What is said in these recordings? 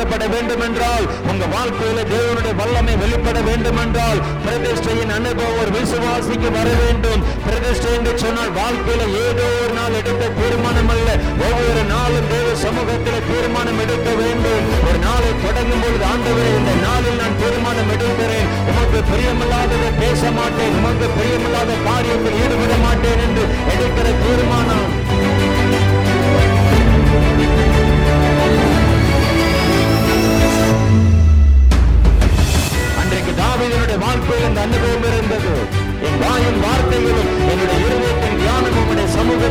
வெளிப்பட வேண்டும் என்றால் உங்க வாழ்க்கையில தேவனுடைய வல்லமை வெளிப்பட வேண்டும் என்றால் பிரதிஷ்டையின் அனுபவம் ஒரு விசுவாசிக்கு வர வேண்டும். பிரதிஷ்டை என்று சொன்னால் வாழ்க்கையில ஏதோ ஒரு நாள் எடுத்த தீர்மானம் அல்ல ஒவ்வொரு நாளும் தேவ சமூகத்தில் தீர்மானம் எடுக்க வேண்டும். ஒரு நாளை தொடங்கும் பொழுது ஆண்டவரே இந்த நாளில் நான் தீர்மானம் எடுக்கிறேன். உமக்கு பிரியமில்லாததை பேச மாட்டேன். உமக்கு பிரியமில்லாத காரியத்தில் ஈடுபட மாட்டேன் என்று அனுபவம் இருந்தது. என் வாயின் வார்த்தைகளும் என்னுடைய இருதயத்தின் தியானமும் சமூக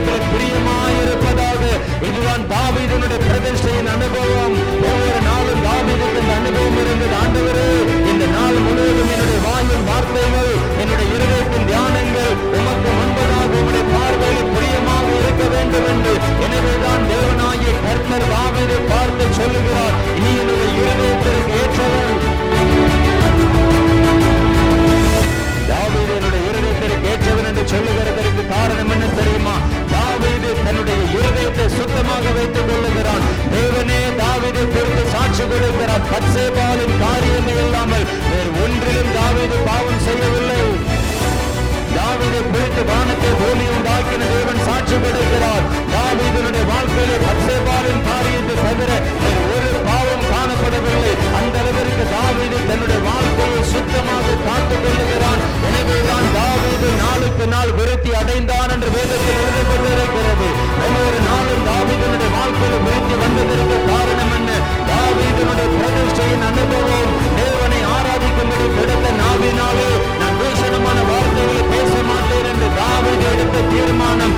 விருத்தி அடைந்தான் என்று வேதத்தில் எழுதப்பட்டிருக்கிறது. ஒவ்வொரு நாளும் தாவிதனுடைய வாழ்க்கையில் விருத்தி வந்ததற்கு காரணம் என்ன? தாவிதனுடைய பிரதிஷ்டையின் அனுபவம். தேவனை ஆராதிக்கும்படி கிடைத்த நாவினாலே நான் தூஷணமான வார்த்தைகளை பேச மாட்டேன் என்று தாவீது எடுத்த தீர்மானம்.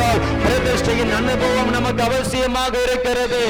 என்றால் பிரதிஷ்டையின் அனுபவம் நமக்கு அவசியமாக இருக்கிறது.